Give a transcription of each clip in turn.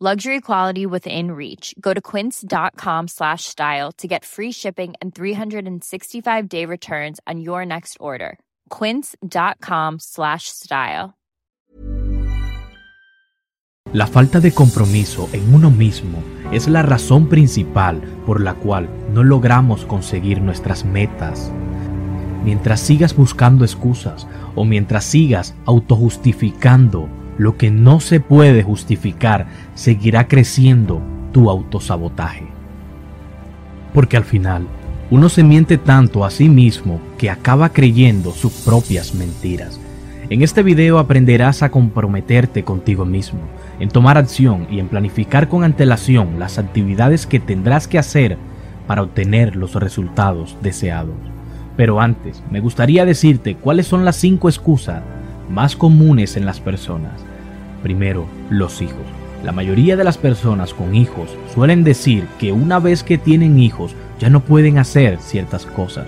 Luxury quality within reach. Go to quince.com slash style to get free shipping and 365 day returns on your next order. Quince.com slash style. La falta de compromiso en uno mismo es la razón principal por la cual no logramos conseguir nuestras metas. Mientras sigas buscando excusas o mientras sigas autojustificando lo que no se puede justificar, seguirá creciendo tu autosabotaje. Porque al final, uno se miente tanto a sí mismo que acaba creyendo sus propias mentiras. En este video aprenderás a comprometerte contigo mismo, en tomar acción y en planificar con antelación las actividades que tendrás que hacer para obtener los resultados deseados. Pero antes, me gustaría decirte cuáles son las cinco excusas más comunes en las personas. Primero, los hijos. La mayoría de las personas con hijos suelen decir que una vez que tienen hijos ya no pueden hacer ciertas cosas.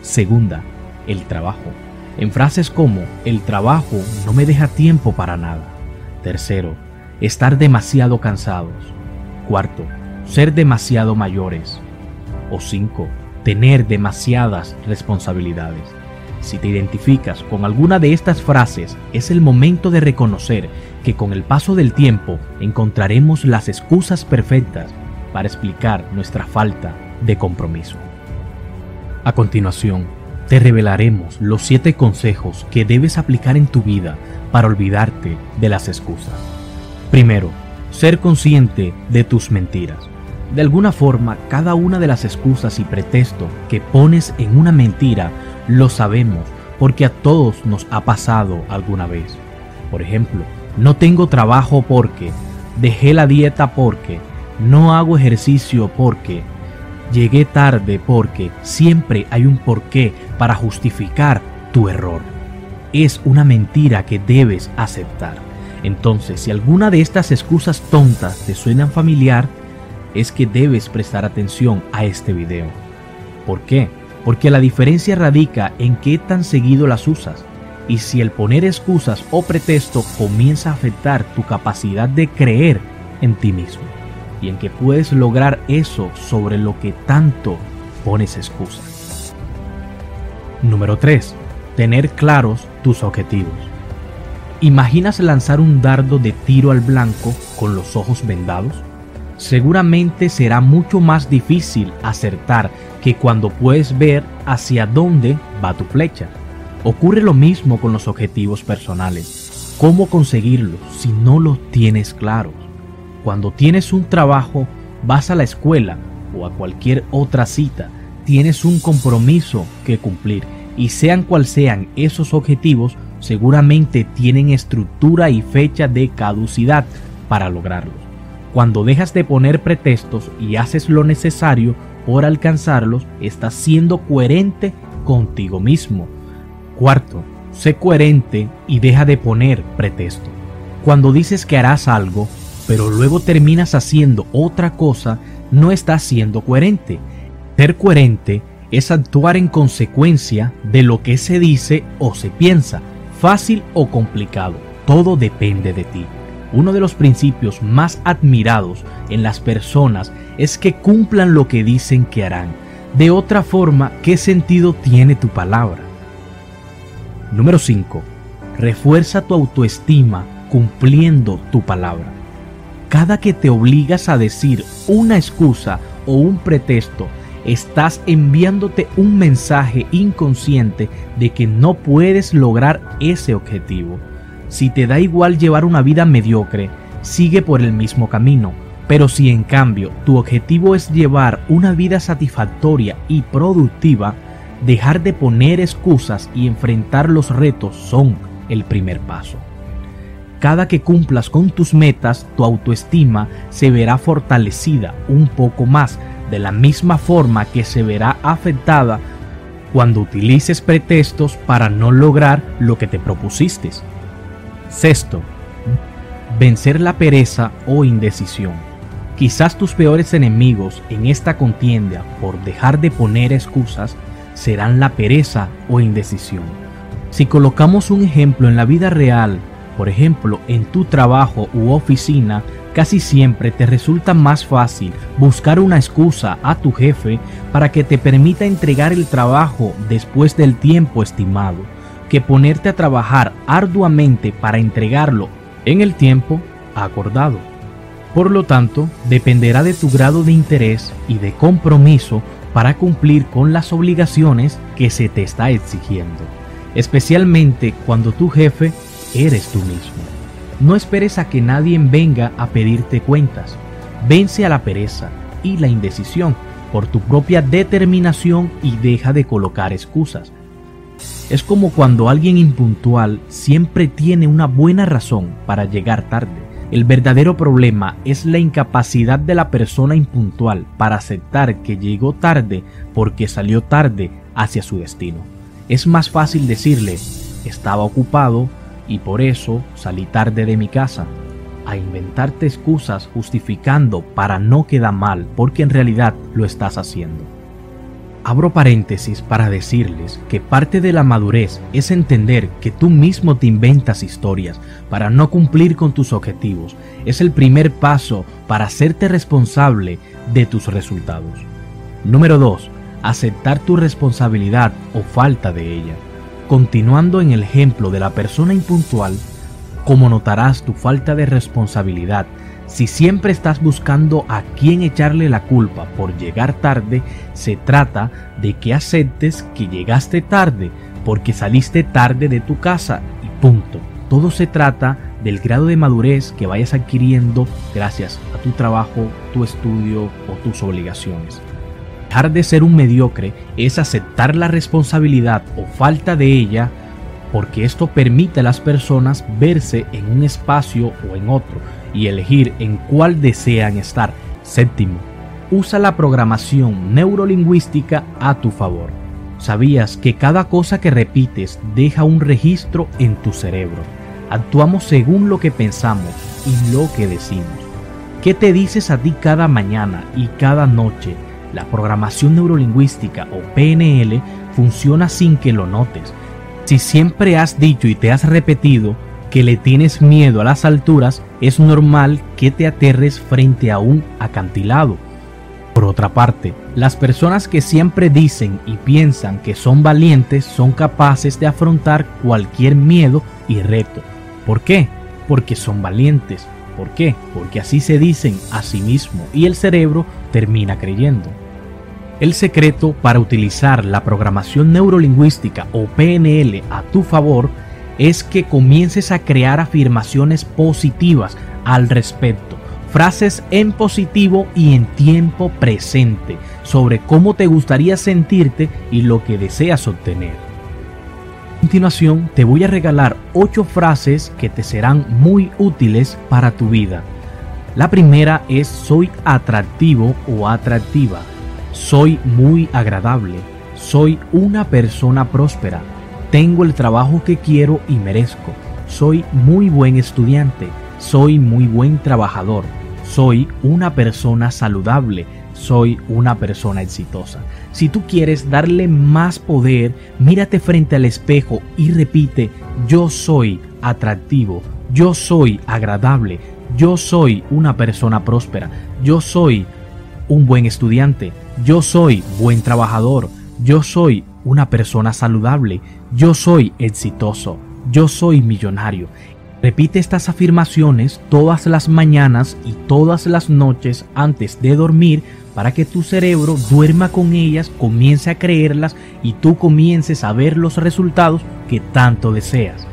Segunda, el trabajo. En frases como el trabajo no me deja tiempo para nada. Tercero, estar demasiado cansados. Cuarto, ser demasiado mayores. O cinco, tener demasiadas responsabilidades. Si te identificas con alguna de estas frases, es el momento de reconocer que con el paso del tiempo encontraremos las excusas perfectas para explicar nuestra falta de compromiso. A continuación, te revelaremos los siete consejos que debes aplicar en tu vida para olvidarte de las excusas. Primero, ser consciente de tus mentiras. De alguna forma, cada una de las excusas y pretextos que pones en una mentira lo sabemos porque a todos nos ha pasado alguna vez. Por ejemplo, no tengo trabajo porque, dejé la dieta porque, no hago ejercicio porque, llegué tarde porque, siempre hay un porqué para justificar tu error. Es una mentira que debes aceptar. Entonces, si alguna de estas excusas tontas te suenan familiar, es que debes prestar atención a este video. ¿Por qué? Porque la diferencia radica en qué tan seguido las usas y si el poner excusas o pretexto comienza a afectar tu capacidad de creer en ti mismo y en que puedes lograr eso sobre lo que tanto pones excusas. Número 3. Tener claros tus objetivos. ¿Imaginas lanzar un dardo de tiro al blanco con los ojos vendados? Seguramente será mucho más difícil acertar que cuando puedes ver hacia dónde va tu flecha. Ocurre lo mismo con los objetivos personales. ¿Cómo conseguirlos si no los tienes claros? Cuando tienes un trabajo, vas a la escuela o a cualquier otra cita, tienes un compromiso que cumplir y sean cual sean esos objetivos, seguramente tienen estructura y fecha de caducidad para lograrlos. Cuando dejas de poner pretextos y haces lo necesario por alcanzarlos, estás siendo coherente contigo mismo. Cuarto, sé coherente y deja de poner pretextos. Cuando dices que harás algo, pero luego terminas haciendo otra cosa, no estás siendo coherente. Ser coherente es actuar en consecuencia de lo que se dice o se piensa, fácil o complicado, todo depende de ti. Uno de los principios más admirados en las personas es que cumplan lo que dicen que harán. De otra forma, ¿qué sentido tiene tu palabra? Número 5. Refuerza tu autoestima cumpliendo tu palabra. Cada que te obligas a decir una excusa o un pretexto, estás enviándote un mensaje inconsciente de que no puedes lograr ese objetivo. Si te da igual llevar una vida mediocre, sigue por el mismo camino. Pero si en cambio tu objetivo es llevar una vida satisfactoria y productiva, dejar de poner excusas y enfrentar los retos son el primer paso. Cada que cumplas con tus metas, tu autoestima se verá fortalecida un poco más, de la misma forma que se verá afectada cuando utilices pretextos para no lograr lo que te propusiste. Sexto, vencer la pereza o indecisión. Quizás tus peores enemigos en esta contienda por dejar de poner excusas serán la pereza o indecisión. Si colocamos un ejemplo en la vida real por ejemplo, en tu trabajo u oficina, casi siempre te resulta más fácil buscar una excusa a tu jefe para que te permita entregar el trabajo después del tiempo estimado, que ponerte a trabajar arduamente para entregarlo en el tiempo acordado. Por lo tanto, dependerá de tu grado de interés y de compromiso para cumplir con las obligaciones que se te está exigiendo, especialmente cuando tu jefe eres tú mismo. No esperes a que nadie venga a pedirte cuentas. Vence a la pereza y la indecisión por tu propia determinación y deja de colocar excusas. Es como cuando alguien impuntual siempre tiene una buena razón para llegar tarde. El verdadero problema es la incapacidad de la persona impuntual para aceptar que llegó tarde porque salió tarde hacia su destino. Es más fácil decirle, estaba ocupado, y por eso salí tarde de mi casa, a inventarte excusas justificando para no quedar mal porque en realidad lo estás haciendo. Abro paréntesis para decirles que parte de la madurez es entender que tú mismo te inventas historias para no cumplir con tus objetivos. Es el primer paso para hacerte responsable de tus resultados. Número 2. Aceptar tu responsabilidad o falta de ella. Continuando en el ejemplo de la persona impuntual, como notarás tu falta de responsabilidad si siempre estás buscando a quién echarle la culpa por llegar tarde, se trata de que aceptes que llegaste tarde porque saliste tarde de tu casa y punto. Todo se trata del grado de madurez que vayas adquiriendo gracias a tu trabajo, tu estudio o tus obligaciones. Dejar de ser un mediocre es aceptar la responsabilidad o falta de ella porque esto permite a las personas verse en un espacio o en otro y elegir en cuál desean estar. Séptimo, usa la programación neurolingüística a tu favor. ¿Sabías que cada cosa que repites deja un registro en tu cerebro? Actuamos según lo que pensamos y lo que decimos. ¿Qué te dices a ti cada mañana y cada noche? La programación neurolingüística o PNL funciona sin que lo notes. Si siempre has dicho y te has repetido que le tienes miedo a las alturas, es normal que te aterres frente a un acantilado. Por otra parte, las personas que siempre dicen y piensan que son valientes son capaces de afrontar cualquier miedo y reto. ¿Por qué? Porque son valientes. ¿Por qué? Porque así se dicen a sí mismo y el cerebro termina creyendo. El secreto para utilizar la programación neurolingüística o PNL a tu favor es que comiences a crear afirmaciones positivas al respecto, frases en positivo y en tiempo presente sobre cómo te gustaría sentirte y lo que deseas obtener. A continuación te voy a regalar 8 frases que te serán muy útiles para tu vida. La primera es soy atractivo o atractiva. Soy muy agradable. Soy una persona próspera. Tengo el trabajo que quiero y merezco. Soy muy buen estudiante. Soy muy buen trabajador. Soy una persona saludable. soy una persona exitosa. Si tú quieres darle más poder, mírate frente al espejo y repite, yo soy atractivo, yo soy agradable, yo soy una persona próspera, yo soy un buen estudiante, yo soy buen trabajador, yo soy una persona saludable, yo soy exitoso, yo soy millonario. Repite estas afirmaciones todas las mañanas y todas las noches antes de dormir para que tu cerebro duerma con ellas, comience a creerlas y tú comiences a ver los resultados que tanto deseas.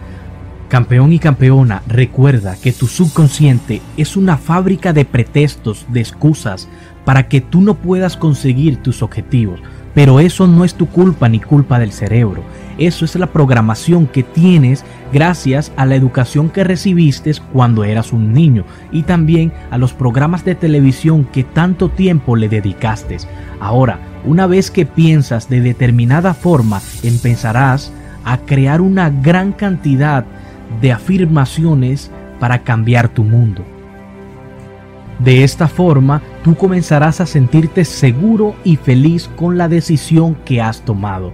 Campeón y campeona, recuerda que tu subconsciente es una fábrica de pretextos, de excusas, para que tú no puedas conseguir tus objetivos. Pero eso no es tu culpa ni culpa del cerebro. Eso es la programación que tienes gracias a la educación que recibiste cuando eras un niño y también a los programas de televisión que tanto tiempo le dedicaste. Ahora, una vez que piensas de determinada forma, empezarás a crear una gran cantidad de afirmaciones para cambiar tu mundo. De esta forma, tú comenzarás a sentirte seguro y feliz con la decisión que has tomado.